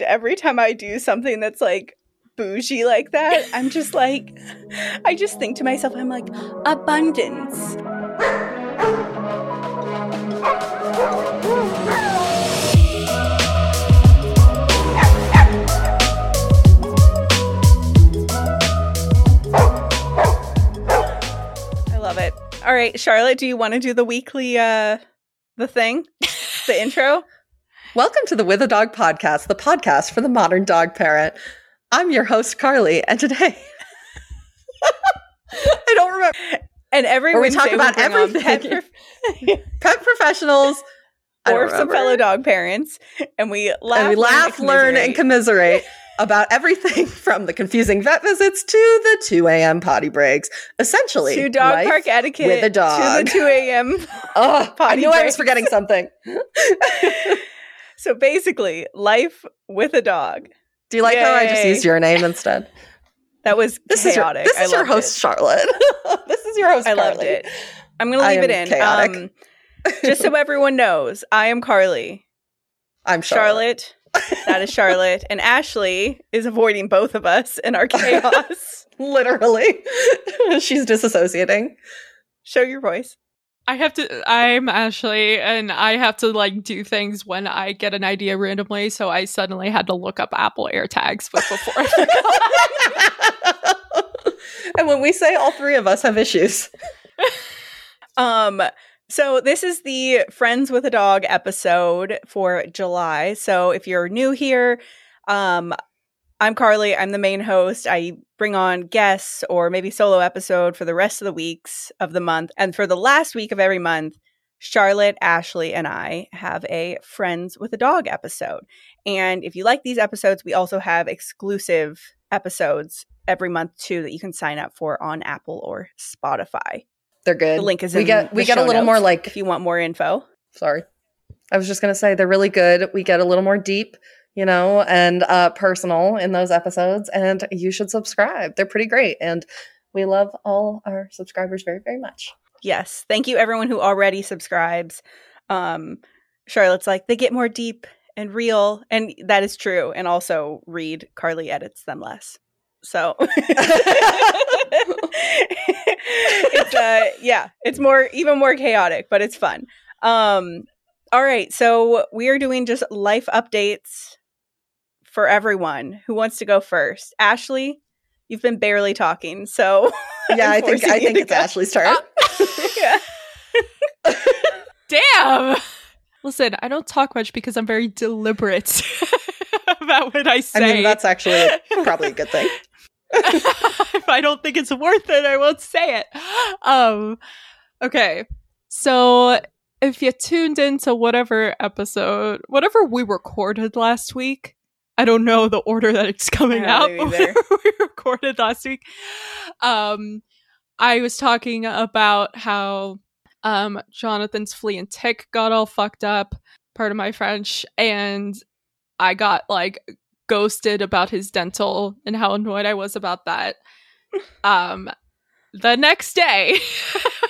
Every time I do something that's like bougie like that, I'm just like, I just think to myself, I'm like, abundance. I love it. All right, Charlotte, do you want to do the weekly uh the thing? The intro? Welcome to the With a Dog podcast, the podcast for the modern dog parent. I'm your host, Carly, and today I don't remember. And every we talk about bring on pet everything. prof- Pet professionals or some fellow dog parents, and we laugh, and we laugh, learn, and commiserate. about everything from the confusing vet visits to the 2 a.m. potty breaks. Essentially, to dog park etiquette with a dog. to the 2 a.m. Oh, I potty knew I was forgetting something. So basically, life with a dog. Do you like how I just used your name instead? That was This is your, chaotic. this is your host, it. Charlotte. this is your host, I loved it. I'm going to leave it in. chaotic. Um, just so everyone knows, I am Carly. I'm Charlotte. Charlotte. that is Charlotte. And Ashley is avoiding both of us in our chaos. Literally. She's disassociating. Show your voice. I have to. I'm Ashley, and I have to like do things when I get an idea randomly. So I suddenly had to look up Apple AirTags before. And when we say all three of us have issues, Um, so this is the Friends with a Dog episode for July. So if you're new here, um, I'm Carly. I'm the main host. I bring on guests or maybe solo episode for the rest of the weeks of the month. And for the last week of every month, Charlotte, Ashley, and I have a Friends with a Dog episode. And if you like these episodes, we also have exclusive episodes every month too that you can sign up for on Apple or Spotify. they're good. The link is we the we get a little more like if you want more info. sorry. I was just gonna say they're really good. We get a little more deep, you know, and uh personal in those episodes, and you should subscribe. They're pretty great. And we love all our subscribers very, very much. Yes. Thank you everyone who already subscribes. Um Charlotte's like they get more deep and real and that is true and also read Carly edits them less. So it's uh yeah, it's more even more chaotic, but it's fun. Um all right, so we are doing just life updates for everyone. Who wants to go first? Ashley, you've been barely talking, so yeah, I think I think it's go. Ashley's turn. yeah. Damn. Listen, I don't talk much because I'm very deliberate about what I say. I mean, that's actually probably a good thing. if I don't think it's worth it, I won't say it. Um, okay. So if you tuned into whatever episode, whatever we recorded last week, I don't know the order that it's coming out, don't know but either. we recorded last week. Um, I was talking about how um Jonathan's flea and tick got all fucked up, part of my French, and I got like ghosted about his dental and how annoyed I was about that. Um the next day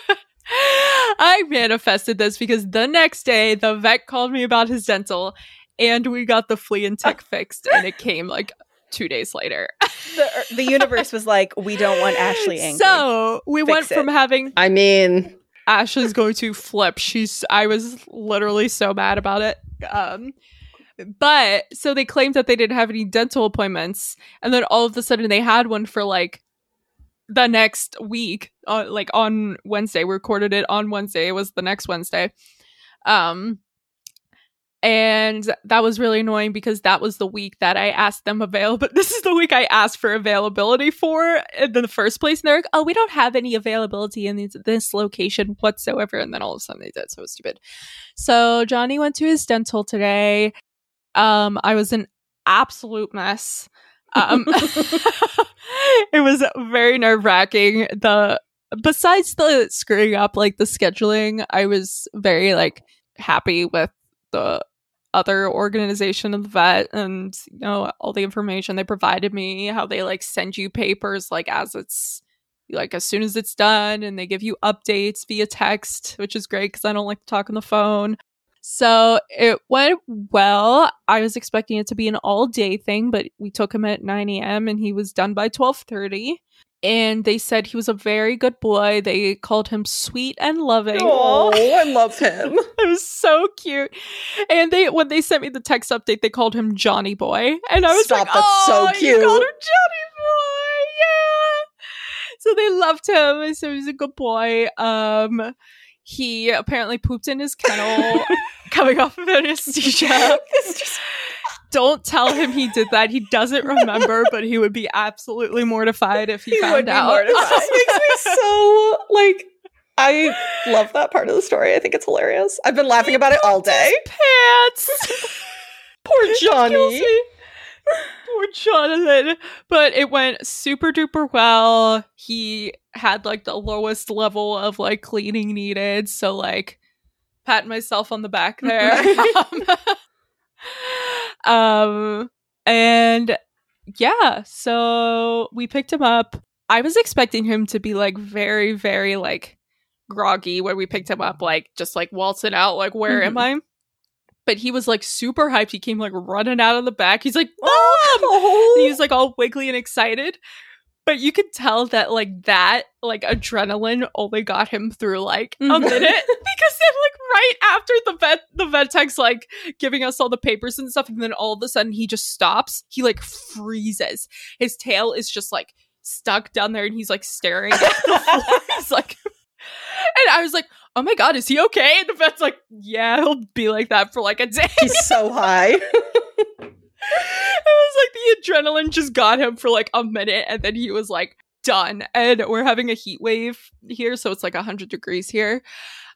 I manifested this because the next day the vet called me about his dental and we got the flea and tick fixed and it came like 2 days later. the, the universe was like, we don't want Ashley angry. So, we Fix went from having I mean, Ashley's going to flip. She's I was literally so mad about it. Um but so they claimed that they didn't have any dental appointments and then all of a sudden they had one for like the next week uh, like on Wednesday. We recorded it on Wednesday. It was the next Wednesday. Um and that was really annoying because that was the week that I asked them avail. But this is the week I asked for availability for in the first place. And they're like, "Oh, we don't have any availability in this, this location whatsoever." And then all of a sudden they did. So it was stupid. So Johnny went to his dental today. Um, I was an absolute mess. Um, it was very nerve wracking. The besides the screwing up, like the scheduling, I was very like happy with the other organization of the vet and you know all the information they provided me how they like send you papers like as it's like as soon as it's done and they give you updates via text which is great because i don't like to talk on the phone So it went well. I was expecting it to be an all day thing, but we took him at 9 a.m. and he was done by 12:30. And they said he was a very good boy. They called him sweet and loving. Oh, I love him. It was so cute. And they when they sent me the text update, they called him Johnny Boy. And I was Stop, like, that's so oh, cute." You called him Johnny Boy. Yeah. So they loved him. So he's a good boy. Um he apparently pooped in his kennel coming off of anesthesia. It's just- Don't tell him he did that. He doesn't remember, but he would be absolutely mortified if he, He found out. mortified. just makes me so like I love that part of the story. I think it's hilarious. I've been laughing about it all day. Pants. Poor Johnny. Poor Jonathan. But it went super duper well. He had like the lowest level of like cleaning needed. So like patting myself on the back there. um Um, and yeah, so we picked him up. I was expecting him to be like very, very like groggy when we picked him up, like just like waltzing out, like, where am mm-hmm. I? But he was like super hyped. He came like running out of the back. He's like, oh, Mom! Oh. He was like all wiggly and excited. But you could tell that like that like adrenaline only got him through like a Mhm. minute because then like right after the vet the vet tech's like giving us all the papers and stuff and then all of a sudden he just stops. He like freezes. His tail is just like stuck down there and he's like staring at the floor. he's like and I was like, oh my god, is he okay? And the vet's like, yeah, he'll be like that for like a day. He's so high. it was like the adrenaline just got him for like a minute and then he was like done. And we're having a heat wave here so it's like 100 degrees here.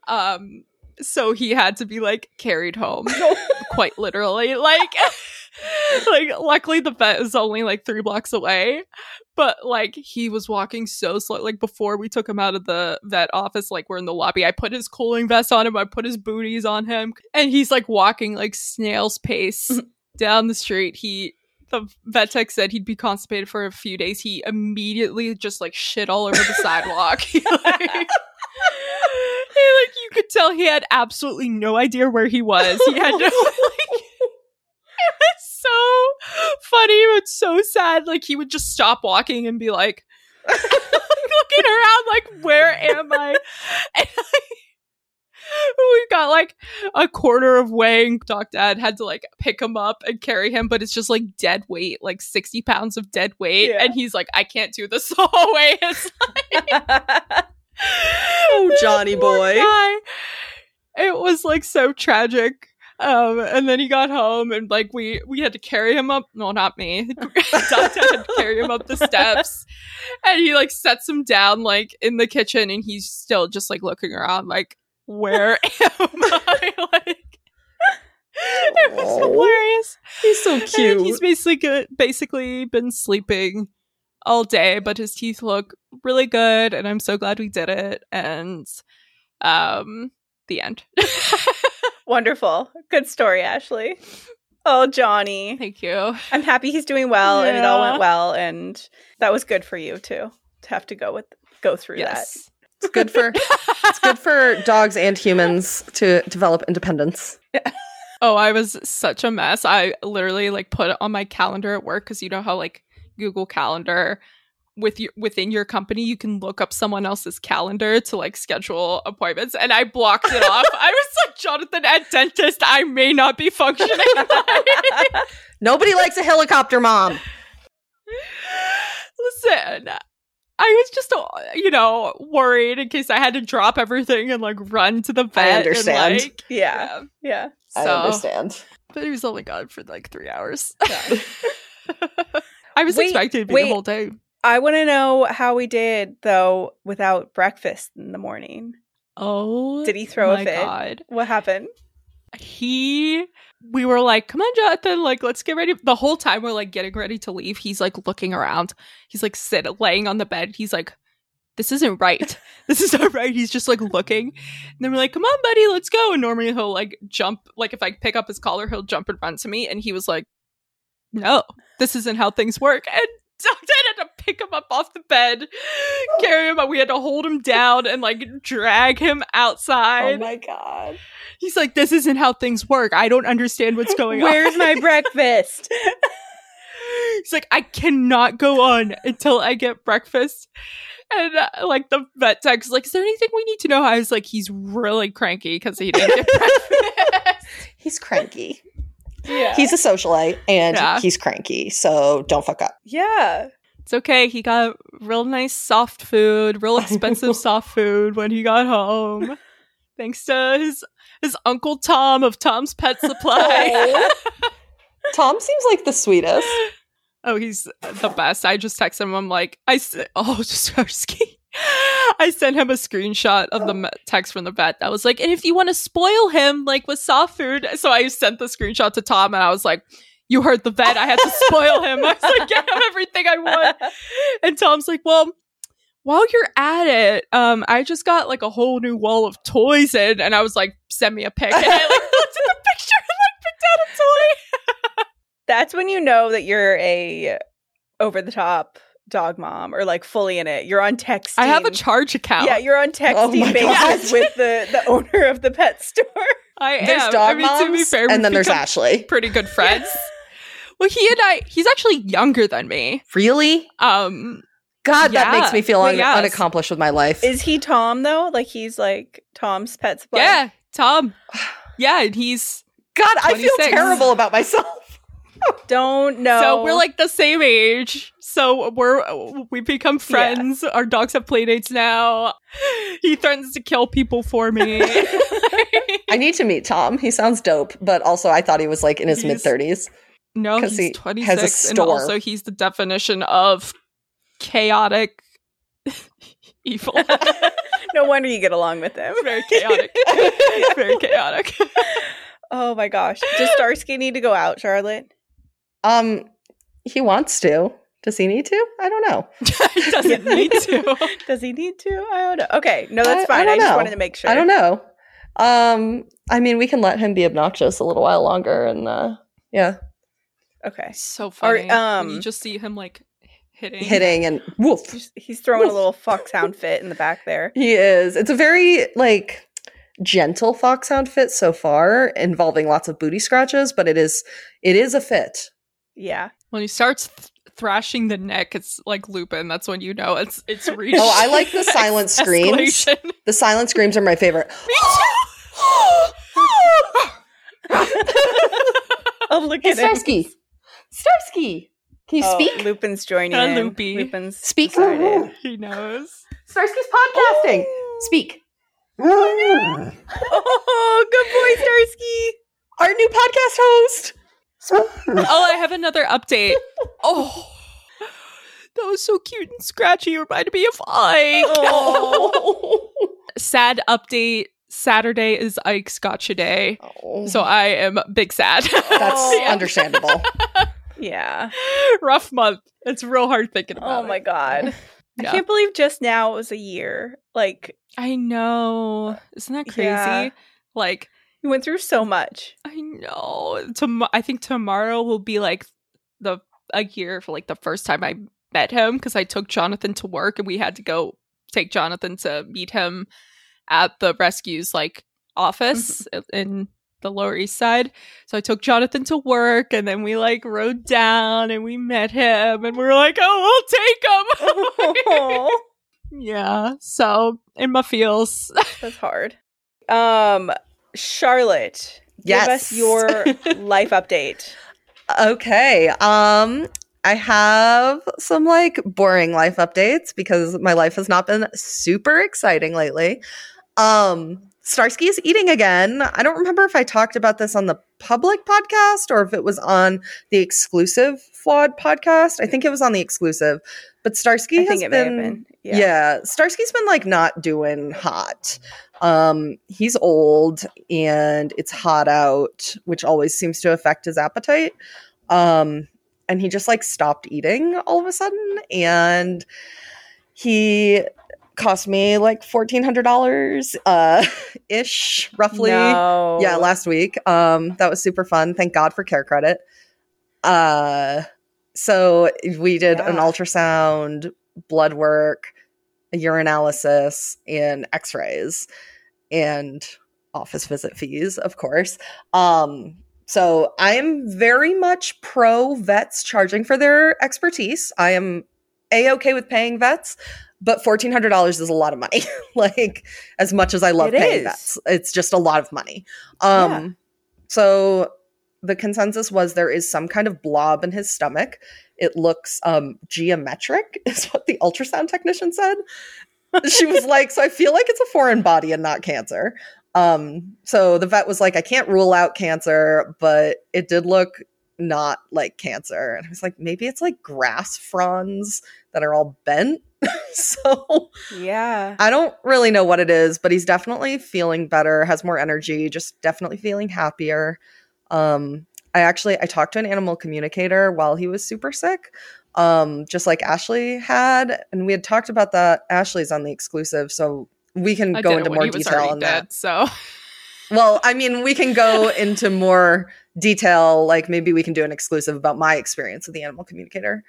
Um so he had to be like carried home. Quite literally. Like like luckily the vet is only like three blocks away. But like he was walking so slow. Like before we took him out of the vet office like we're in the lobby. I put his cooling vest on him. I put his booties on him. And he's like walking like snail's pace down the street he the vet tech said he'd be constipated for a few days. He immediately just like shit all over the sidewalk. He, like, he, like you could tell he had absolutely no idea where he was. He had no like it was so funny but so sad. Like he would just stop walking and be like looking around like where am i? And like, we got like a quarter of and doc dad had to like pick him up and carry him but it's just like dead weight like 60 pounds of dead weight Yeah. and he's like i can't do this all the whole way it's Oh, Johnny boy. guy. It was like so tragic. Um, and then he got home and like we we had to carry him up. No, not me. Dante had to carry him up the steps, and he like sets him down like in the kitchen, and he's still just like looking around, like where am I? Like it was Oh, hilarious. He's so cute. he's basically good, basically been sleeping all day, but his teeth look really good, and I'm so glad we did it. And um, the end. Wonderful. Good story, Ashley. Oh, Johnny. Thank you. I'm happy he's doing well and it all went well and that was good for you too. To have to go with go through Yes. It's good for it's good for dogs and humans to develop independence. Oh, I was such a mess. I literally like put it on my calendar at work because you know how like Google Calendar with your within your company you can look up someone else's calendar to like schedule appointments and I blocked it off. I was like, Jonathan at dentist, I may not be functioning. Nobody likes a helicopter mom. Listen, I was just, uh, you know, worried in case I had to drop everything and like run to the vet. understand. And, like, Yeah. Yeah. So, I understand. but he was only gone for like three hours. I was Wait, expecting to be wait. the whole day. I want to know how we did though without breakfast in the morning. Oh, Did he throw a fit? God. What happened? He, we were like, come on, Jonathan, like, let's get ready. The whole time we're like getting ready to leave, he's like looking around. He's like sit laying on the bed. He's like, this isn't right. this is not right. He's just like looking. And then we're like, come on, buddy, let's go. And normally he'll like jump, like if I pick up his collar, he'll jump and run to me. And he was like, no, this isn't how things work. And Jonathan had to pick him up off the bed, carry him up. We had to hold him down and like drag him oh outside. Oh my god. He's like, this isn't how things work. I don't understand what's going on. Where's my breakfast? He's like, I cannot go on until I get breakfast. And uh, like the vet tech is like, is there anything we need to know? I was like, he's really cranky because he didn't get breakfast. He's cranky. yeah. He's a socialite and Yeah. he's cranky, so don't fuck up. yeah. It's okay. He got real nice soft food, real expensive soft food when he got home. Thanks to his his uncle Tom of Tom's Pet Supply. Oh. Tom seems like the sweetest. oh, he's the best. I just texted him. I'm like, I s- oh, Starsky. I sent him a screenshot of the text from the vet that was like, and if you want to spoil him like with soft food, so I sent the screenshot to Tom, and I was like, you heard the vet. I had to spoil him. I was like, get him everything I want. And Tom's like, well, while you're at it, um, I just got like a whole new wall of toys in, and I was like, send me a pic. And I like looked at the picture and like picked out a toy. That's when you know that you're a over the top dog mom or like fully in it. You're on texting. I have a charge account. Yeah, you're on Oh texting my basis God. with the the owner of the pet store. I There's am. dog I mean, to be moms, fair, and then there's Ashley. Pretty good friends. well, he and I, he's actually younger than me. Really? Um, God, that makes me feel un- yes. unaccomplished with my life. Is he Tom though? Like he's like Tom's pet supply. yeah, Tom. Yeah, and he's God, I feel terrible about myself. Don't know. so we're like the same age. So we're we become friends. Our dogs have playdates now. He threatens to kill people for me. I need to meet Tom. He sounds dope, but also I thought he was like in his mid He's- thirties. no, 'Cause he's he twenty six, and also he's the definition of chaotic evil. no wonder you get along with him. Very chaotic. Very chaotic. Oh my gosh. Does Starsky need to go out, Charlotte? Um, he wants to. Does he need to? I don't know. he doesn't need to. Does he need to? I don't know. Okay, no, that's I- I fine. I, don't just know. wanted to make sure. I don't know. Um, I mean, we can let him be obnoxious a little while longer, and uh, yeah, Okay. So funny. um, you just see him like hitting. hitting and woof. He's, he's throwing a Woof. little foxhound fit in the back there. He is. It's a very like gentle foxhound fit so far, involving lots of booty scratches, but it is it is a fit. Yeah. When he starts th- thrashing the neck, it's like Lupin. That's when you know it's it's reached. Oh, I like the silent screams. escalation. The silent screams are my favorite. Me Oh, look Hey, at him. Starsky. Starsky. Can you Oh, speak? Lupin's joining Hello, in. Lupin's Speak. decided. he knows. Starsky's podcasting. Speak. Oh, good boy, Starsky. Our new podcast host. Oh, I have another update. Oh, that was so cute and scratchy. It reminded me of Ike. Oh. Sad update. Saturday is Ike's gotcha day. Oh. So I am big sad. That's understandable. Yeah. Rough month. It's real hard thinking about Oh my it. god. Yeah. I can't believe just now it was a year. Like I know. Isn't that crazy? Yeah. Like, we went through so much. I know. Tom- I think tomorrow will be like the a year for like the first time I met him because I took Jonathan to work and we had to go take Jonathan to meet him at the rescues like office mm-hmm. in the Lower East Side. So I took Jonathan to work and then we like rode down and we met him and we were like, oh, we'll take him. Oh, yeah. So in my feels. that's hard. Um, Charlotte, give us your life update. Okay. Um I have some like boring life updates because my life has not been super exciting lately. Um Starsky is eating again. I don't remember if I talked about this on the public podcast or if it was on the exclusive flawed podcast. I think it was on the exclusive. But Starsky I has think it been, may have been. yeah. Yeah. Starsky's been like not doing hot. Um, he's old and it's hot out, which always seems to affect his appetite. Um, and he just like stopped eating all of a sudden, and he cost me like fourteen hundred dollars, uh, ish, roughly. No. Yeah, last week. Um, that was super fun. Thank God for CareCredit. Uh, so we did an ultrasound, blood work, a urinalysis, and X-rays, and office visit fees, of course. Um, so I am very much pro vets charging for their expertise. I am a okay with paying vets, but fourteen hundred dollars is a lot of money. like as much as I love It paying vets, it's just a lot of money. Um, Yeah. so the consensus was there is some kind of blob in his stomach. It looks um geometric, is what the ultrasound technician said. she was like, so I feel like it's a foreign body and not cancer. Um, so the vet was like, I can't rule out cancer, but it did look not like cancer. And I was like, maybe it's like grass fronds that are all bent. so Yeah. I don't really know what it is, but he's definitely feeling better, has more energy, just definitely feeling happier. Um, I actually I talked to an animal communicator while he was super sick, um, just like Ashley had, and we had talked about that. Ashley's on the exclusive, so we can I go into more detail on that. so Well, I mean, we can go into more detail. Like maybe we can do an exclusive about my experience with the animal communicator.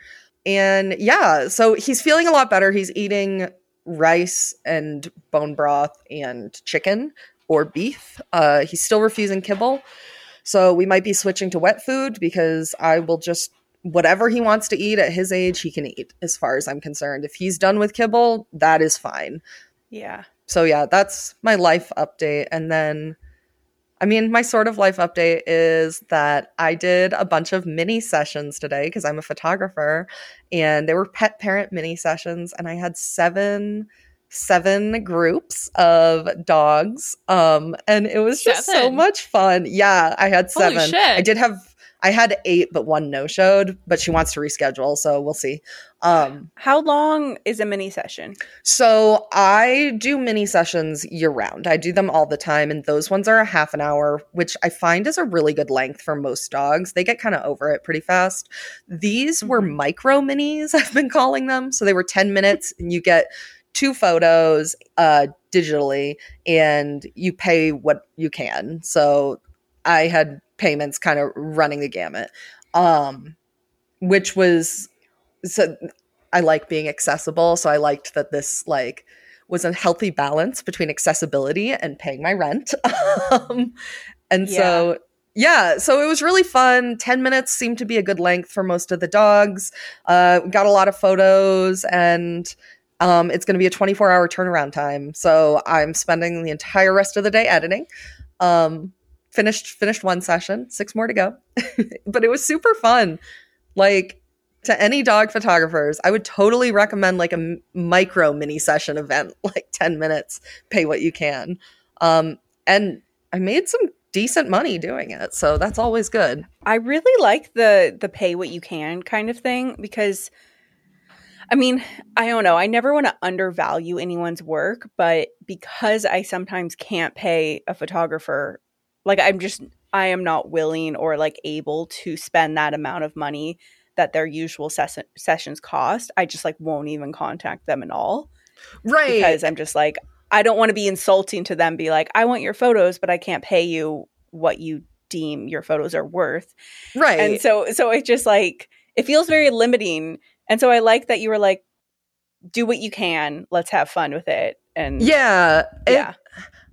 And yeah, so he's feeling a lot better. He's eating rice and bone broth and chicken or beef. Uh, he's still refusing kibble. So we might be switching to wet food because I will just whatever he wants to eat at his age, he can eat, as far as I'm concerned. If he's done with kibble, that is fine Yeah. so yeah, that's my life update. And then, I mean, my sort of life update is that I did a bunch of mini sessions today because I'm a photographer, and they were pet parent mini sessions, and I had seven seven groups of dogs um and it was just so much fun. Yeah i had seven. Shit. i did have i had eight but one no showed but she wants to reschedule so we'll see um How long is a mini session? so I do mini sessions year round. I do them all the time, and those ones are a half an hour, which I find is a really good length for most dogs. They get kind of over it pretty fast. These were Mhm. micro minis, I've been calling them. So they were 10 minutes, and you get two photos uh, digitally, and you pay what you can. So I had payments kind of running the gamut, um, which was so I like being accessible. So I liked that this like was a healthy balance between accessibility and paying my rent. um, and so yeah, so it was really fun. 10 minutes seemed to be a good length for most of the dogs. Uh, got a lot of photos and um, it's going to be a 24 hour turnaround time. So I'm spending the entire rest of the day editing. Um, finished finished one session, six more to go. but it was super fun. Like to any dog photographers, I would totally recommend like a micro mini session event, like 10 minutes, pay what you can. Um, and I made some decent money doing it. So that's always good. I really like the the pay what you can kind of thing because I mean, I don't know. I never want to undervalue anyone's work, but because I sometimes can't pay a photographer, like I'm just I am not willing or like able to spend that amount of money that their usual ses- sessions cost. I just like won't even contact them at all Right. because I'm just like I don't want to be insulting to them be like I want your photos but I can't pay you what you deem your photos are worth. right. And so so it just like it feels very limiting. And so I like that you were like do what you can, let's have fun with it. And yeah. it- yeah.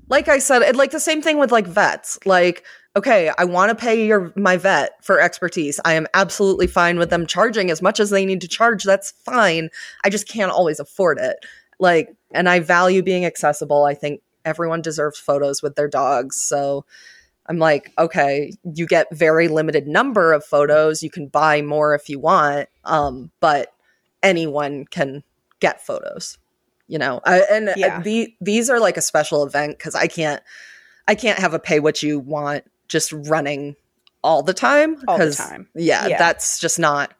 Like I said, it, like the same thing with like vets. Like, okay, I want to pay your my vet for expertise. I am absolutely fine with them charging as much as they need to charge. That's fine. I just can't always afford it. Like, and I value being accessible. I think everyone deserves photos with their dogs. So I'm like, okay, you get very limited number of photos. You can buy more if you want. Um, but anyone can get photos you know I, and Yeah. uh, the, these are like a special event because i can't i can't have a pay what you want just running all the time All the time. yeah, Yeah. that's just not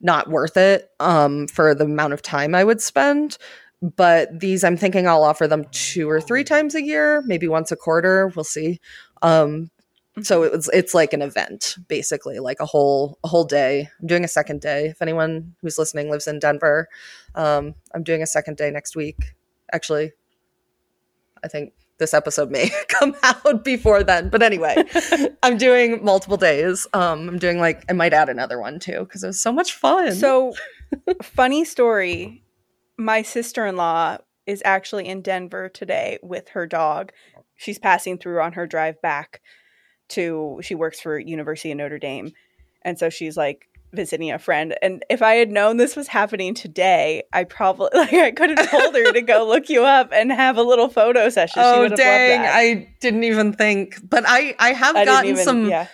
not worth it um for the amount of time i would spend but these i'm thinking i'll offer them two or three times a year maybe once a quarter we'll see um so it was it's like an event basically like a whole a whole day. I'm doing a second day. If anyone who's listening lives in denver um i'm doing a second day next week. Actually i think this episode may come out before then. But anyway i'm doing multiple days. Um i'm doing like i might add another one too because it was so much fun. So funny story. My sister-in-law is actually in Denver today with her dog. she's passing through on her drive back to she works for University of Notre Dame. And so she's like visiting a friend. And if I had known this was happening today, I probably like I could have told her to go look you up and have a little photo session. she oh would have dang! I didn't even think, but I I have I gotten even- some. yeah.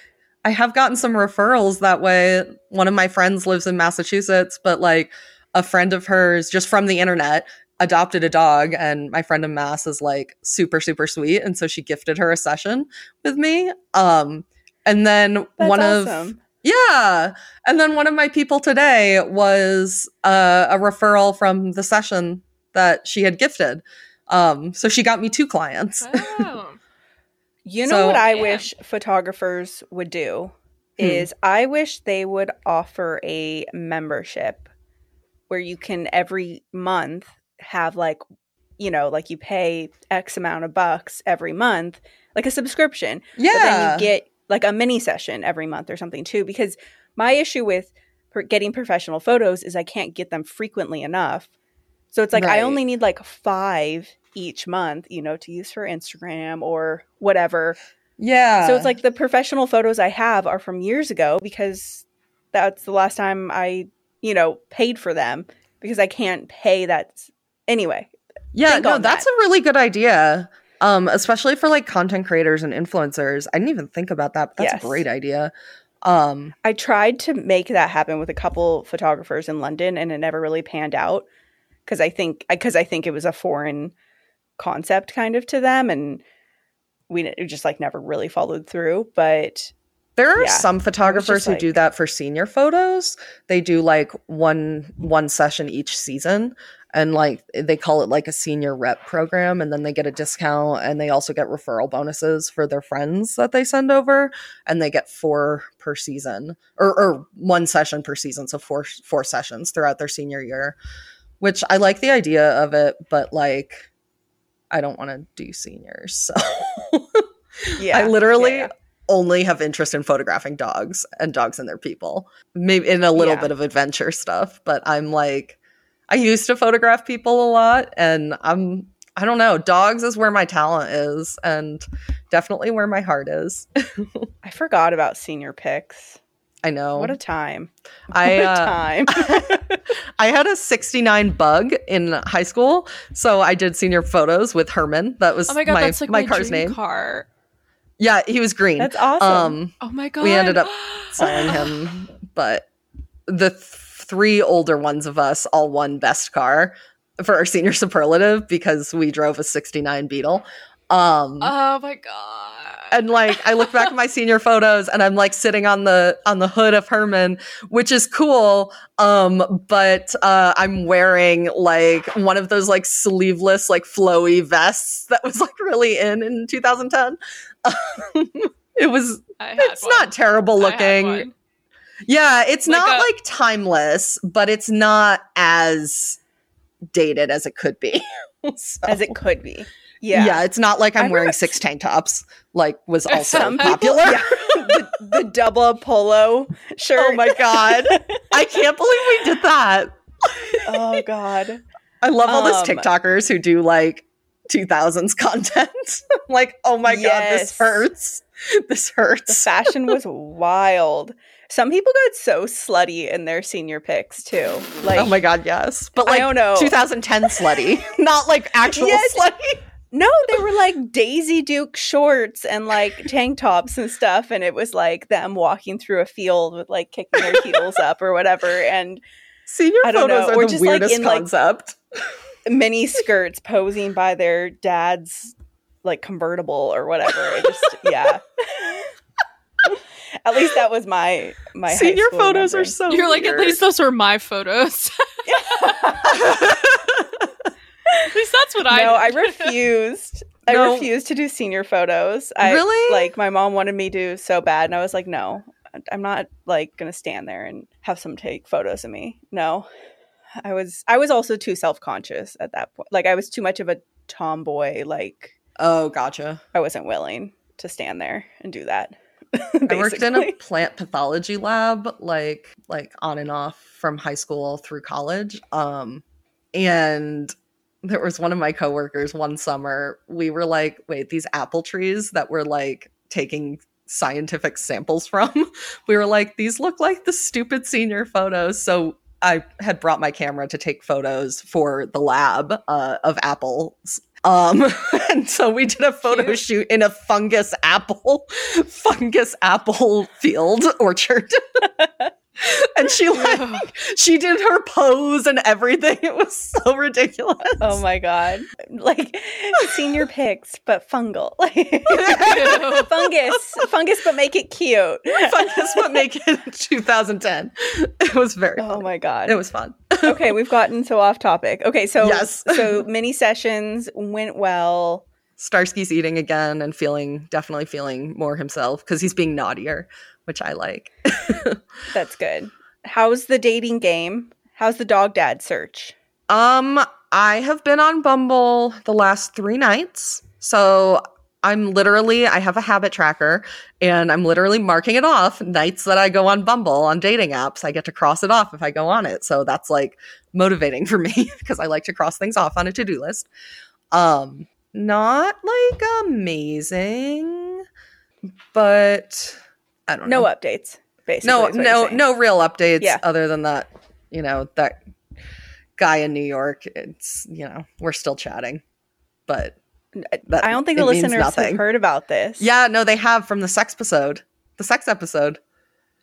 I have gotten some referrals that way. One of my friends lives in Massachusetts, but like a friend of hers just from the internet adopted a dog and my friend in Mass is like super super sweet and so she gifted her a session with me. Um and then That's one of yeah. And then one of my people today was uh, a referral from the session that she had gifted. Um so she got me two clients. Oh. You know So- what I Yeah. wish photographers would do Hmm. is I wish they would offer a membership where you can every month have like you know like you pay x amount of bucks every month like a subscription yeah. but then you get like a mini session every month or something too because my issue with getting professional photos is I can't get them frequently enough. So it's like I only need like 5 each month, you know, to use for Instagram or whatever. yeah. So it's like the professional photos I have are from years ago because that's the last time I, you know, paid for them because I can't pay that anyway. Yeah, no, that's that. a really good idea. Um, especially for like content creators and influencers. I didn't even think about that, but that's Yes. a great idea. Um, I tried to make that happen with a couple photographers in London and it never really panned out because I think because I think it was a foreign concept kind of to them and we just like never really followed through but there are Yeah. some photographers who like- do that for senior photos. They do like one one session each season and like they call it like a senior rep program and then they get a discount and they also get referral bonuses for their friends that they send over and they get four per season or, or one session per season so four four sessions throughout their senior year which i like the idea of it but like i don't want to do seniors so yeah i literally yeah, yeah. Only have interest in photographing dogs and dogs and their people maybe in a little Yeah. bit of adventure stuff but i'm like i used to photograph people a lot and i'm i don't know dogs is where my talent is and definitely where my heart is I forgot about senior pics. i know What a time. i what a uh, time. I had a 69 bug in high school, so I did senior photos with Herman. That was Oh my god, my, that's like my, my, car's name. car. Yeah, he was green. That's awesome. Um, Oh my god. we ended up selling him, but the th- three older ones of us all won best car for our senior superlative because we drove a 69 Beetle. Um, Oh my god. and like I look back at my senior photos and I'm like sitting on the on the hood of Herman, which is cool. Um, but uh I'm wearing like one of those like sleeveless, like flowy vests that was like really in in 2010. it was I it's one. not terrible looking. Yeah, it's Like not a- like timeless, but it's not as dated as it could be. So- As it could be. yeah. Yeah. it's not like I'm I wearing remember- six tank tops, like was also Some people- popular. yeah, the, the double polo shirt. Oh my god. I can't believe we did that. oh god. I love all those Um, TikTokers who do like 2000s content. Like, oh my god, this hurts. This hurts. The fashion was wild. Some people got so slutty in their senior pics too. Like oh my god, yes. But I like don't know. 2010 slutty, not like actual Yes. slutty. No, they were like Daisy Duke shorts and like tank tops and stuff. And it was like them walking through a field with like kicking their heels up or whatever. And Senior I photos know, are or the just, like, weirdest like- concept. mini skirts posing by their dad's like convertible or whatever. It just, yeah. At least that was my my high Senior school photos are so You're like, at least those were my photos. at least that's what I no, I did. refused. I No. refused to do senior photos. I, Really? Like my mom wanted me to so bad, and I was like, no, I'm not like gonna stand there and have some take photos of me. No, I was. I was also too self conscious at that point. Like I was too much of a tomboy. Like oh, gotcha. I wasn't willing to stand there and do that. I worked in a plant pathology lab, like like on and off from high school through college. Um, and there was one of my coworkers one summer. We were like, wait, these apple trees that we're like taking scientific samples from. We were like, these look like the stupid senior photos. So I had brought my camera to take photos for the lab uh, of apples. Um, and so we did a photo Cute. shoot in a fungus apple, fungus apple field orchard. and she like she did her pose and everything. It was so ridiculous. Oh my god. Like senior pics, but fungal. like fungus. Fungus, but make it cute. fungus but make it 2010 it was very Oh my god. it was fun okay, we've gotten so off topic. Okay, so Yes. so mini sessions went well. starsky's eating again and feeling definitely feeling more himself because he's being naughtier which i like That's good. How's the dating game? How's the dog dad search? um i have been on bumble the last three nights so i'm literally i have a habit tracker and i'm literally marking it off nights that i go on bumble on dating apps i get to cross it off if i go on it so that's like motivating for me because i like to cross things off on a to-do list um not like amazing but i don't No know No updates. Basically, no is what you're no no real updates Yeah. other than that you know that guy in new york it's you know we're still chatting but I don't think the it listeners have heard about this. yeah no they have from the sex episode the sex episode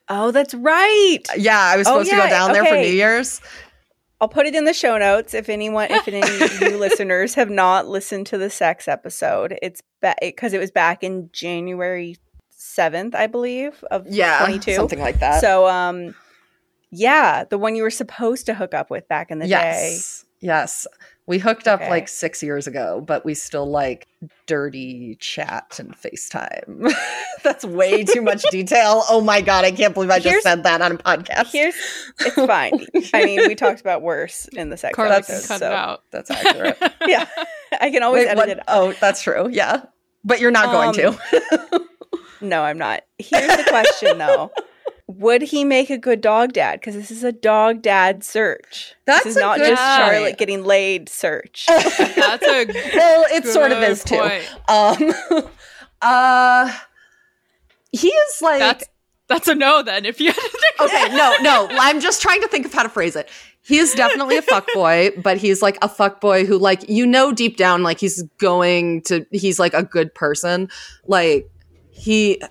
Oh, that's right. yeah i was Oh, supposed to go down there for new year's I'll put it in the show notes if anyone, if any new listeners have not listened to the sex episode. It's because it was back in January seventh, I believe, of yeah twenty two. something like that So, um, yeah, the one you were supposed to hook up with back in the day. yes yes we hooked up Okay. like six years ago but we still like dirty chat and facetime that's way too much detail oh my god i can't believe i just said that on a podcast Here's it's fine. I mean, we talked about worse in the sex Carly episode. can cut so it out. that's accurate yeah, I can always Wait, edit what- it. Out. Oh, that's true. Yeah. But you're not going Um, to. No, I'm not. Here's the question though. Would he make a good dog dad? Because this is a dog dad search. That's this is a not good just point. Charlotte getting laid search. That's a well, it sort of good is too. Um uh he is like That's that's a no then. If you had to think Okay, no, no. I'm just trying to think of how to phrase it. He is definitely a fuck boy, but he's like a fuck boy who like you know deep down like he's going to he's like a good person. Like he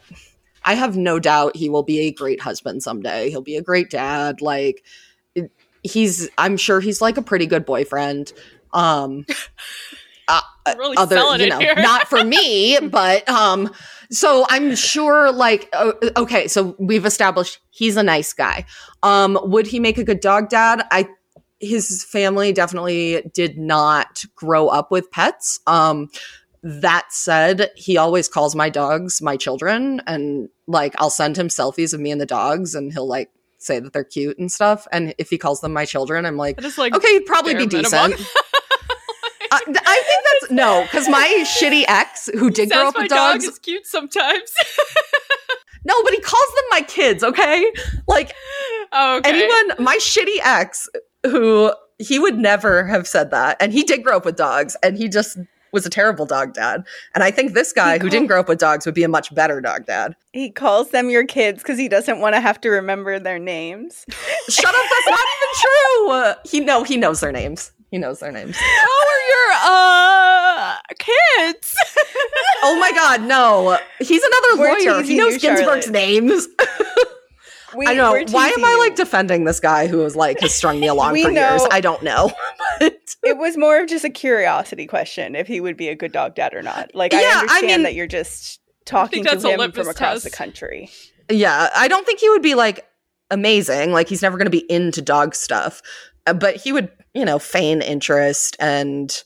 I have no doubt he will be a great husband someday. He'll be a great dad. Like he's I'm sure he's like a pretty good boyfriend. Um uh, really other you know not for me but um so i'm sure like uh, okay so we've established he's a nice guy um would he make a good dog dad i his family definitely did not grow up with pets um that said he always calls my dogs my children and like i'll send him selfies of me and the dogs and he'll like say that they're cute and stuff and if he calls them my children i'm like is like okay he'd probably be decent uh, I, I think that's no, because my shitty ex who did grow up with dog dogs. is cute sometimes. no, but he calls them my kids. Okay, like oh, okay. anyone, my shitty ex who he would never have said that, and he did grow up with dogs, and he just was a terrible dog dad. And I think this guy who didn't grow up with dogs would be a much better dog dad. he calls them your kids because he doesn't want to have to remember their names. Shut up, that's not even true. He no, he knows their names. He knows their names. How are your uh kids? Oh my god, no. He's another We're lawyer. He knows Ginsburg's Charlotte. names. We, I know. Why am I like defending this guy who is like has strung me along We for years? I don't know. but It was more of just a curiosity question if he would be a good dog dad or not. Like I Yeah, I understand mean- that you're just talking to a him litmus from across the country. yeah, I don't think he would be like amazing. Like he's never going to be into dog stuff, Uh, but he would, you know, feign interest and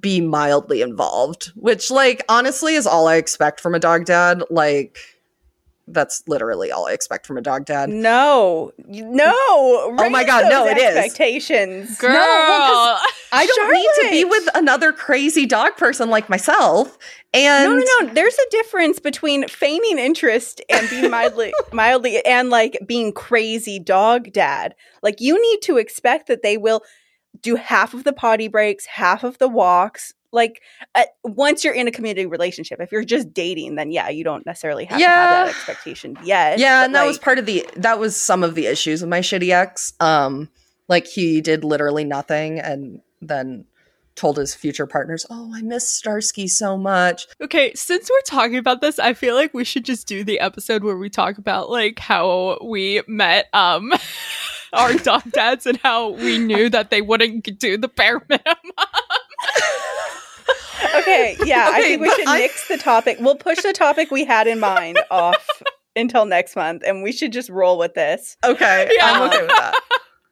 be mildly involved, which like honestly is all I expect from a dog dad. Like that's literally all I expect from a dog dad. No, You- no. Oh my raise God, no, it is. Expectations. Girl. well, I don't need to be with another crazy dog person like myself. And No, no, no. There's a difference between feigning interest and being mildly, mildly, and like being crazy dog dad. Like you need to expect that they will, do half of the potty breaks, half of the walks. Like uh, once you're in a committed relationship, if you're just dating, then yeah, you don't necessarily have to have that expectation yet. yeah, but, and that was part of the that was some of the issues with my shitty ex. Um, like he did literally nothing, and then told his future partners, "Oh, I miss Starsky so much." Okay, since we're talking about this, I feel like we should just do the episode where we talk about like how we met um our dog dads and how we knew that they wouldn't do the bare minimum. Okay, yeah, I think we should I- nix the topic. We'll push the topic we had in mind off until next month, and we should just roll with this. Okay, Yeah. I'm okay with that.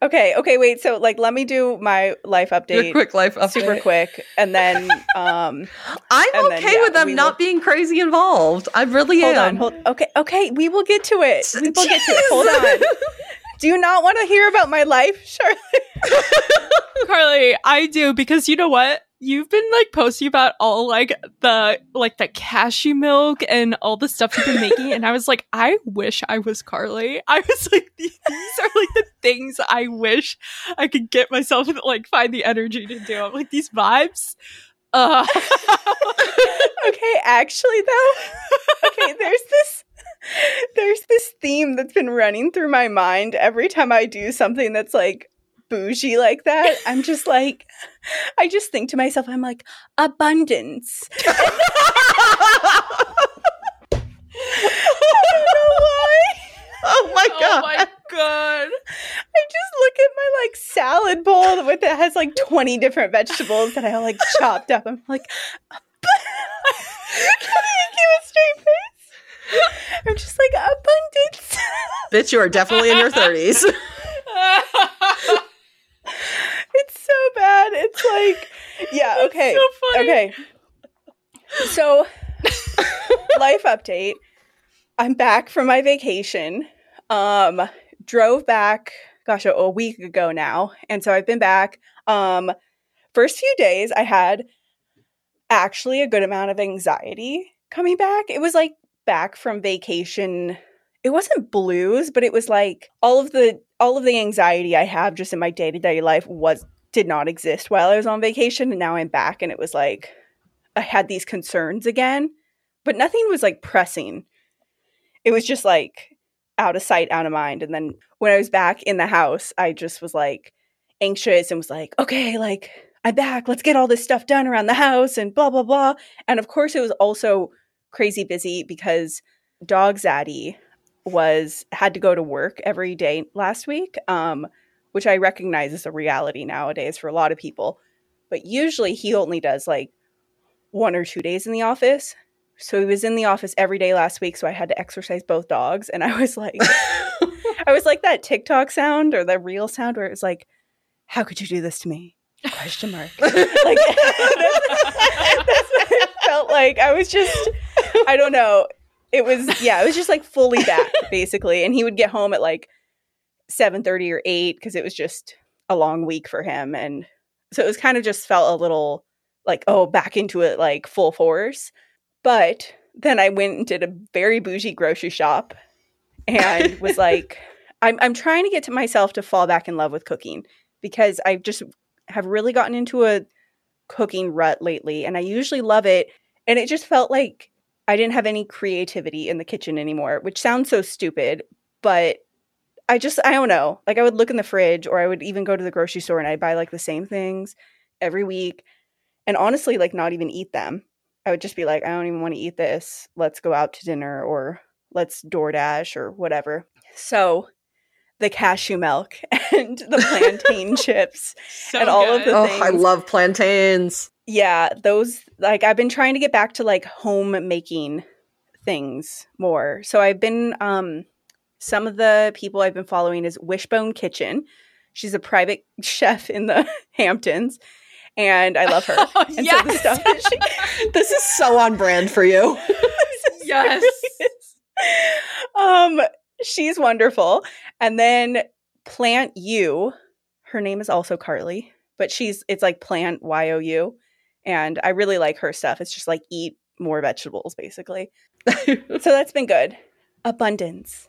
Okay, okay, wait. So, like, let me do my life Your update quick life update. super quick, and then um, I'm And then, okay yeah, with them not will- being crazy involved. I really hold am. on, hold. Okay, okay, we will get to it. We will get to it. Hold on. Do you not want to hear about my life, Charlotte? Carly, I do because you know what? You've been like posting about all like the like the cashew milk and all the stuff you've been making, and I was like, I wish I was Carly. I was like, these are like the things I wish I could get myself like find the energy to do. I'm like these vibes. Uh, okay, actually though, okay, there's this there's this theme that's been running through my mind every time I do something that's like bougie like that. I'm just like I just think to myself, I'm like, abundance. I don't know why. oh my god. oh my god! I just look at my like salad bowl with it has like 20 different vegetables that I like chopped up. I'm like, can I give a straight face? I'm just like abundance. Bitch, you are definitely in your 30s. It's so bad. It's like, yeah, okay. so. Okay. So, life update. I'm back from my vacation. Um, drove back, gosh, a, a week ago now, and so I've been back. Um, first few days, I had actually a good amount of anxiety coming back. It was like back from vacation. It wasn't blues, but it was like all of the all of the anxiety I have just in my day to day life was did not exist while I was on vacation, and now I'm back, and it was like I had these concerns again, but nothing was like pressing. It was just like out of sight, out of mind. And then when I was back in the house, I just was like anxious and was like, okay, like I'm back. Let's get all this stuff done around the house and blah, blah, blah. And of course, it was also crazy busy because dog Zaddy was had to go to work every day last week, um, which I recognize is a reality nowadays for a lot of people. But usually he only does like one or two days in the office. So he was in the office every day last week, so I had to exercise both dogs. And I was like, I was like that TikTok sound or the real sound where it was like, "How could you do this to me?" Question mark. Like that's, that's what it felt like. I was just, I don't know. It was yeah, it was just like fully back basically, and he would get home at like seven thirty or eight because it was just a long week for him, and so it was kind of just felt a little like oh back into it like full force. But then I went and did a very bougie grocery shop and was like, I'm I'm trying to get to myself to fall back in love with cooking because I just have really gotten into a cooking rut lately and I usually love it and it just felt like I didn't have any creativity in the kitchen anymore, which sounds so stupid, but I just I don't know. Like I would look in the fridge or I would even go to the grocery store and I'd buy like the same things every week and honestly like not even eat them. I would just be like, I don't even want to eat this. Let's go out to dinner or let's DoorDash or whatever. So the cashew milk and the plantain chips. So And all of good. the- oh, I love plantains. Yeah, those like I've been trying to get back to like home making things more. So I've been um some of the people I've been following is Wishbone Kitchen. She's a private chef in the Hamptons and I love her. Oh, And so the stuff that she This is so on brand for you. Yes. um, she's wonderful. And then Plant You, her name is also Carly, but she's it's like Plant Y O U, and I really like her stuff. It's just like eat more vegetables, basically. So that's been good. Abundance.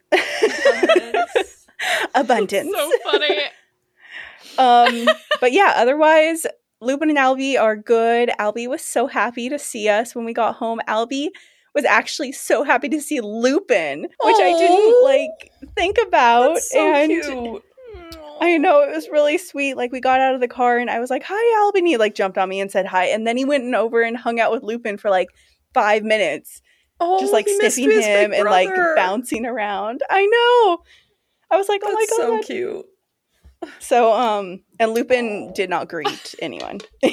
Abundance. so funny. um but yeah, otherwise, Lupin and Albie are good. Albie was so happy to see us when we got home. Albie was actually so happy to see Lupin, which I didn't like think about. So and cute. I know it was really sweet. Like we got out of the car and I was like, "Hi, Albie." And he like jumped on me and said hi, and then he went and over and hung out with Lupin for like five minutes, Oh, just like sniffing him and like bouncing around. I know. I was like, "Oh That's my god!" so cute. So, um, and Lupin did not greet anyone.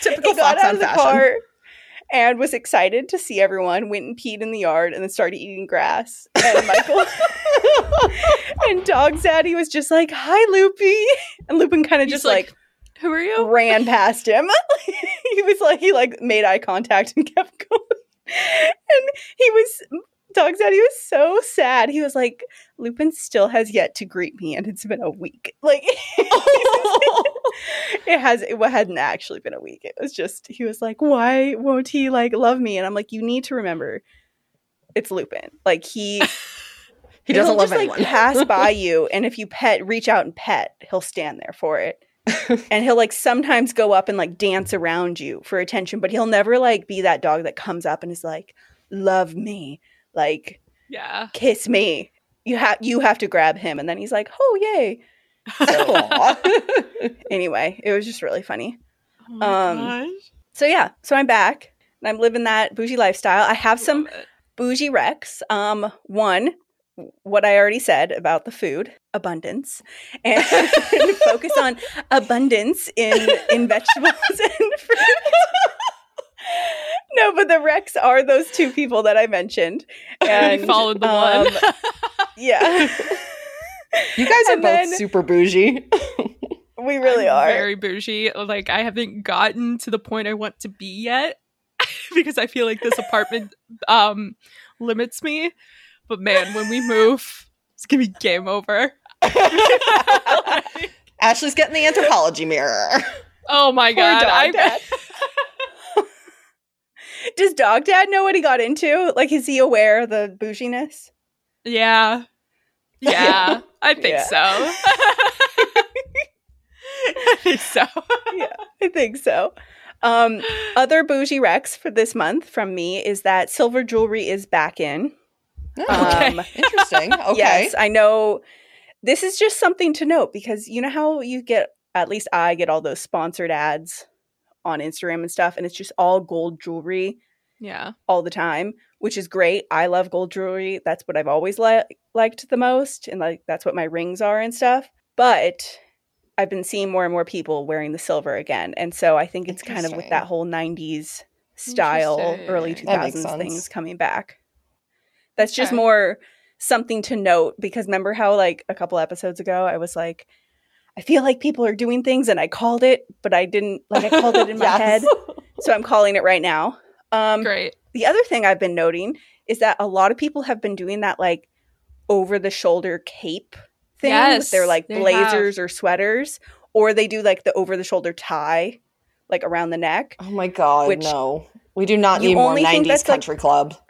Typical he got Fox out on of the fashion. car and was excited to see everyone. Went and peed in the yard and then started eating grass. And Michael and Dog Zaddy was just like, "Hi, Loopy," and Lupin kind of just like, like, Who are you? ran past him. he was like, he like made eye contact and kept going. And he was. Dog He was so sad. He was like, Lupin still has yet to greet me, and it's been a week. Like, it has it hadn't actually been a week it was just he was like why won't he like love me and i'm like you need to remember it's lupin like he he doesn't he'll love just anyone. like pass by you and if you pet reach out and pet he'll stand there for it and he'll like sometimes go up and like dance around you for attention but he'll never like be that dog that comes up and is like love me like Yeah. kiss me you have you have to grab him and then he's like oh yay anyway it was just really funny Oh Um, gosh. So yeah, so I'm back and I'm living that bougie lifestyle. I have some bougie recs. Um, one, what I already said about the food, abundance, and focus on abundance in in vegetables and fruit. No, but the recs are those two people that I mentioned, and you followed the um, one. yeah, you guys are And both then- super bougie. we really I'm are. very bougie. Like I haven't gotten to the point I want to be yet because I feel like this apartment um limits me. But man, when we move, it's gonna be game over. Like, Ashley's getting the Anthropologie mirror. oh my Poor god! dog I dad. Does dog dad know what he got into? Like, is he aware of the bouginess? yeah, yeah, I think Yeah. so. I think so. yeah, I think so. Um, other bougie recs for this month from me is that silver jewelry is back in. okay. Um, Interesting. Okay. Yes, I know. This is just something to note because you know how you get, at least I get all those sponsored ads on Instagram and stuff, and it's just all gold jewelry Yeah. all the time, which is great. I love gold jewelry. That's what I've always li- liked the most, and like that's what my rings are and stuff. But I've been seeing more and more people wearing the silver again, and so I think it's kind of with that whole '90s style, early Interesting. That makes 2000s things coming back. That's just Okay. more something to note because remember how like a couple episodes ago I was like. I feel like people are doing things and I called it, but I didn't like I called it in my Yes. head. So I'm calling it right now. Um Great. the other thing I've been noting is that a lot of people have been doing that like over the shoulder cape thing with their Yes, like they blazers or sweaters, or they do like the over the shoulder tie, like around the neck. Oh my god, Which- no. We do not You need more only think 90s that's, like- country club.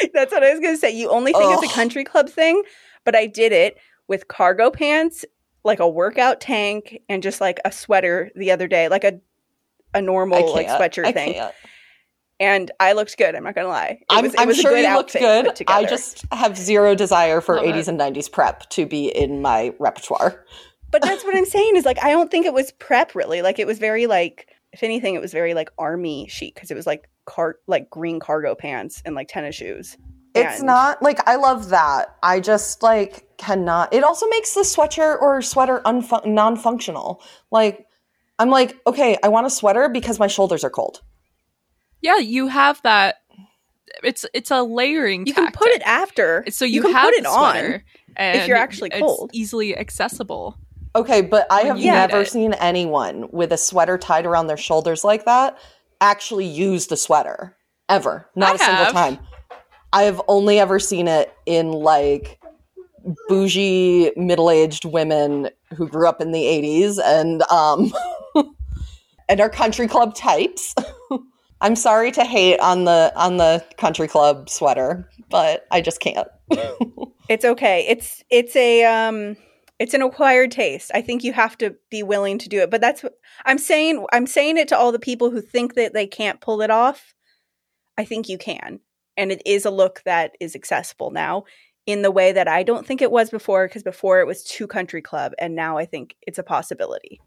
That's what I was gonna say. You only think it's Ugh. a country club thing, but I did it with cargo pants, like a workout tank, and just like a sweater the other day, like a a normal like can't. sweatshirt I thing. can't. And I looked good. I'm not gonna lie. It I'm, was, it I'm was a sure good you looked good. I just have zero desire for Love 80s it. and 90s prep to be in my repertoire. But that's what I'm saying is like I don't think it was prep really. Like it was very like if anything it was very like army chic because it was like car like green cargo pants and like tennis shoes. It's not like I love that. I just like cannot. It also makes the sweatshirt or sweater unfun- non-functional. Like I'm like, okay, I want a sweater because my shoulders are cold. Yeah, you have that. It's it's a layering. You can put it after. So you, can have put it on. if you're actually it's cold. easily accessible. Okay, but I have never it. seen anyone with a sweater tied around their shoulders like that actually use the sweater ever. Not I a single time. I have only ever seen it in like bougie middle-aged women who grew up in the 80s and um and are country club types. I'm sorry to hate on the on the country club sweater, but I just can't. It's okay. It's it's a um It's an acquired taste. I think you have to be willing to do it. But that's I'm saying. I'm saying it to all the people who think that they can't pull it off. I think you can. And it is a look that is accessible now in the way that I don't think it was before, because before it was too country club. And now I think it's a possibility.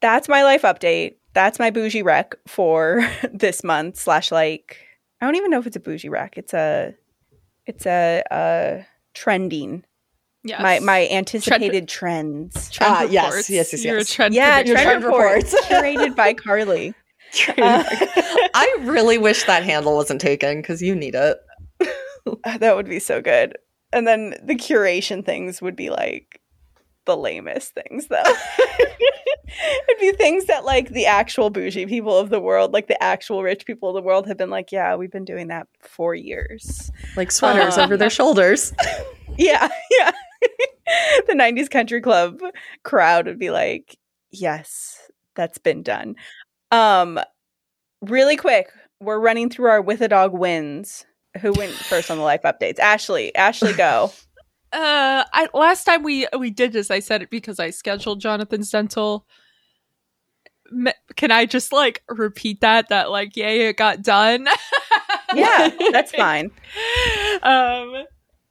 That's my life update. That's my bougie rec for this month, slash, like, I don't even know if it's a bougie rec. It's a, it's a, uh, trending Yes. my my anticipated trends. Trend Ah, yes, reports. yes, yes, You're a yes. trend Yeah, predictor. trend, trend reports, reports. curated by Carly. Uh, I really wish that handle wasn't taken because you need it. that would be so good. And then the curation things would be like the lamest things, though. It'd be things that like the actual bougie people of the world, like the actual rich people of the world, have been like, yeah, we've been doing that for years. Like sweaters Uh. over their shoulders. Yeah, yeah. the 90s country club crowd would be like, yes, that's been done. Um really quick, we're running through our with a dog wins. Who went first on the life updates? Ashley. Ashley go. Uh, I last time we we did this, I said it because I scheduled Jonathan's dental. Can I just like repeat that? That like, yay, it got done. yeah, that's fine. Um,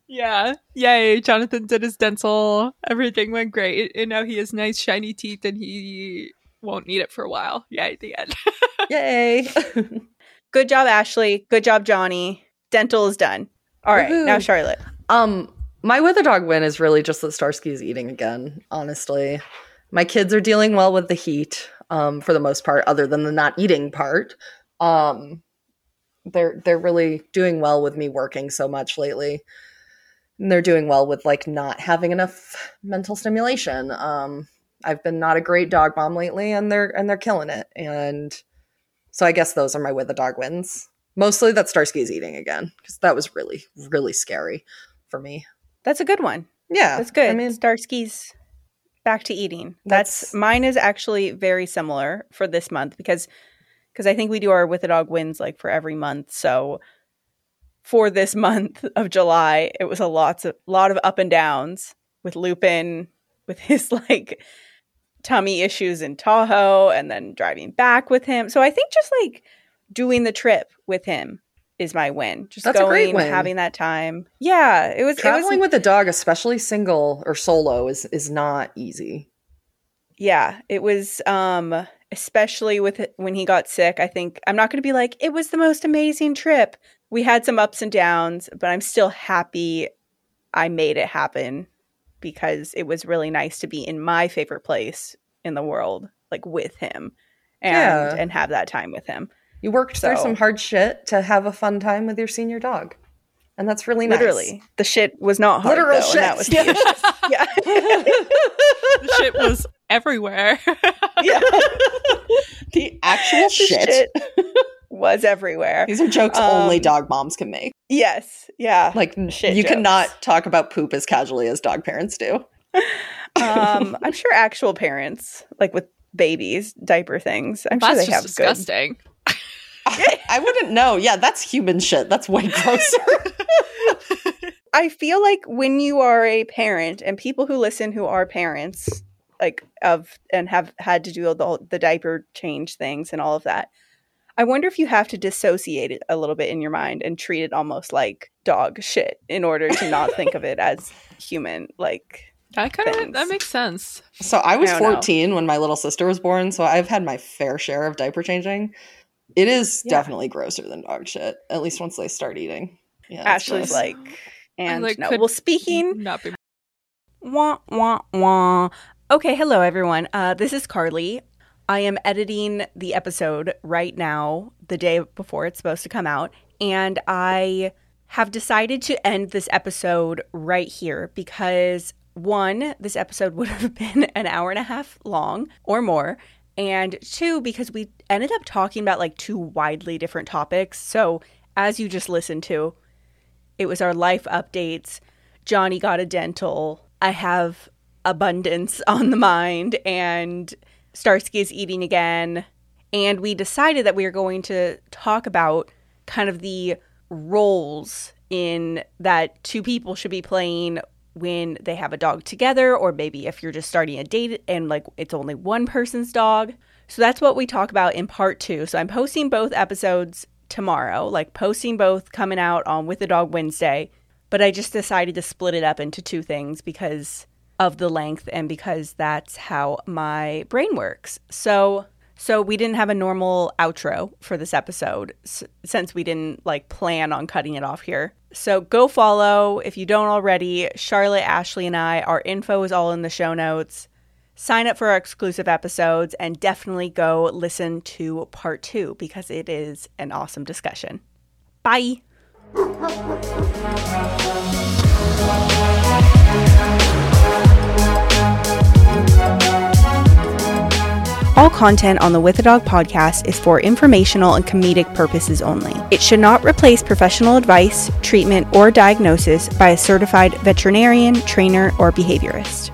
yeah, yay, Jonathan did his dental. Everything went great, and now he has nice shiny teeth, and he won't need it for a while. Yay, the end. Yay. Good job, Ashley. Good job, Johnny. Dental is done. All right, now Charlotte. um, my with a dog win is really just that Starsky is eating again, honestly. My kids are dealing well with the heat, um, for the most part, other than the not eating part. Um they're they're really doing well with me working so much lately. And they're doing well with like not having enough mental stimulation. Um I've been not a great dog mom lately and they're and they're killing it. And so I guess those are my with the dog wins. Mostly that Starsky's eating again because that was really really scary for me. That's a good one. Yeah, That's good. I mean, Starsky's back to eating. That's, That's- mine is actually very similar for this month because because I think we do our with a dog wins like for every month. So for this month of July, it was a lots of lot of up and downs with Lupin with his like tummy issues in Tahoe and then driving back with him. So I think just like doing the trip with him is my win. Just That's going, win. having that time. Yeah, it was it traveling was with a dog, especially single or solo, is is not easy. yeah it was um especially with it- when he got sick i think i'm not going to be like it was the most amazing trip we had some ups and downs but i'm still happy i made it happen because it was really nice to be in my favorite place in the world like with him and Yeah. and have that time with him You worked through some hard shit to have a fun time with your senior dog, and that's really nice. literally the shit was not hard Literal though, and that was shit. yeah the shit was everywhere. yeah the actual The shit was everywhere These are jokes Um, only dog moms can make. Yes yeah Like shit you jokes. cannot talk about poop as casually as dog parents do. um, I'm sure actual parents, like with babies, diaper things, I'm sure they just have disgusting. I, I wouldn't know. Yeah, that's human shit. That's way grosser. I feel like when you are a parent, and people who listen who are parents, like of and have had to do the the diaper change things and all of that. I wonder if you have to dissociate it a little bit in your mind and treat it almost like dog shit in order to not think of it as human. Like, That kind of that makes sense. so I was I don't know. 14 when my little sister was born, so I've had my fair share of diaper changing. It is Yeah. definitely grosser than dog shit, at least once they start eating. Yeah, it's Ashley's gross. like, and like, no. could- Well, speaking Not be Wah, wah, wah. Okay, hello everyone. Uh, this is Carly. I am editing the episode right now, the day before it's supposed to come out, and I have decided to end this episode right here because one, this episode would have been an hour and a half long or more, and two, because we ended up talking about like two widely different topics. So, as you just listened to, it was our life updates. Johnny got a dental. I have abundance on the mind, and Starsky is eating again. And we decided that we are going to talk about kind of the roles in that two people should be playing when they have a dog together, or maybe if you're just starting a date and like it's only one person's dog. So that's what we talk about in part two. So I'm posting both episodes tomorrow, like posting both coming out on With the Dog Wednesday. But I just decided to split it up into two things because of the length and because that's how my brain works. So so we didn't have a normal outro for this episode s- since we didn't like plan on cutting it off here. So go follow if you don't already. Charlotte, Ashley, and I. Our info is all in the show notes. Sign up for our exclusive episodes and definitely go listen to part two because it is an awesome discussion. Bye. All content on the With a Dog podcast is for informational and comedic purposes only. It should not replace professional advice, treatment, or diagnosis by a certified veterinarian, trainer, or behaviorist.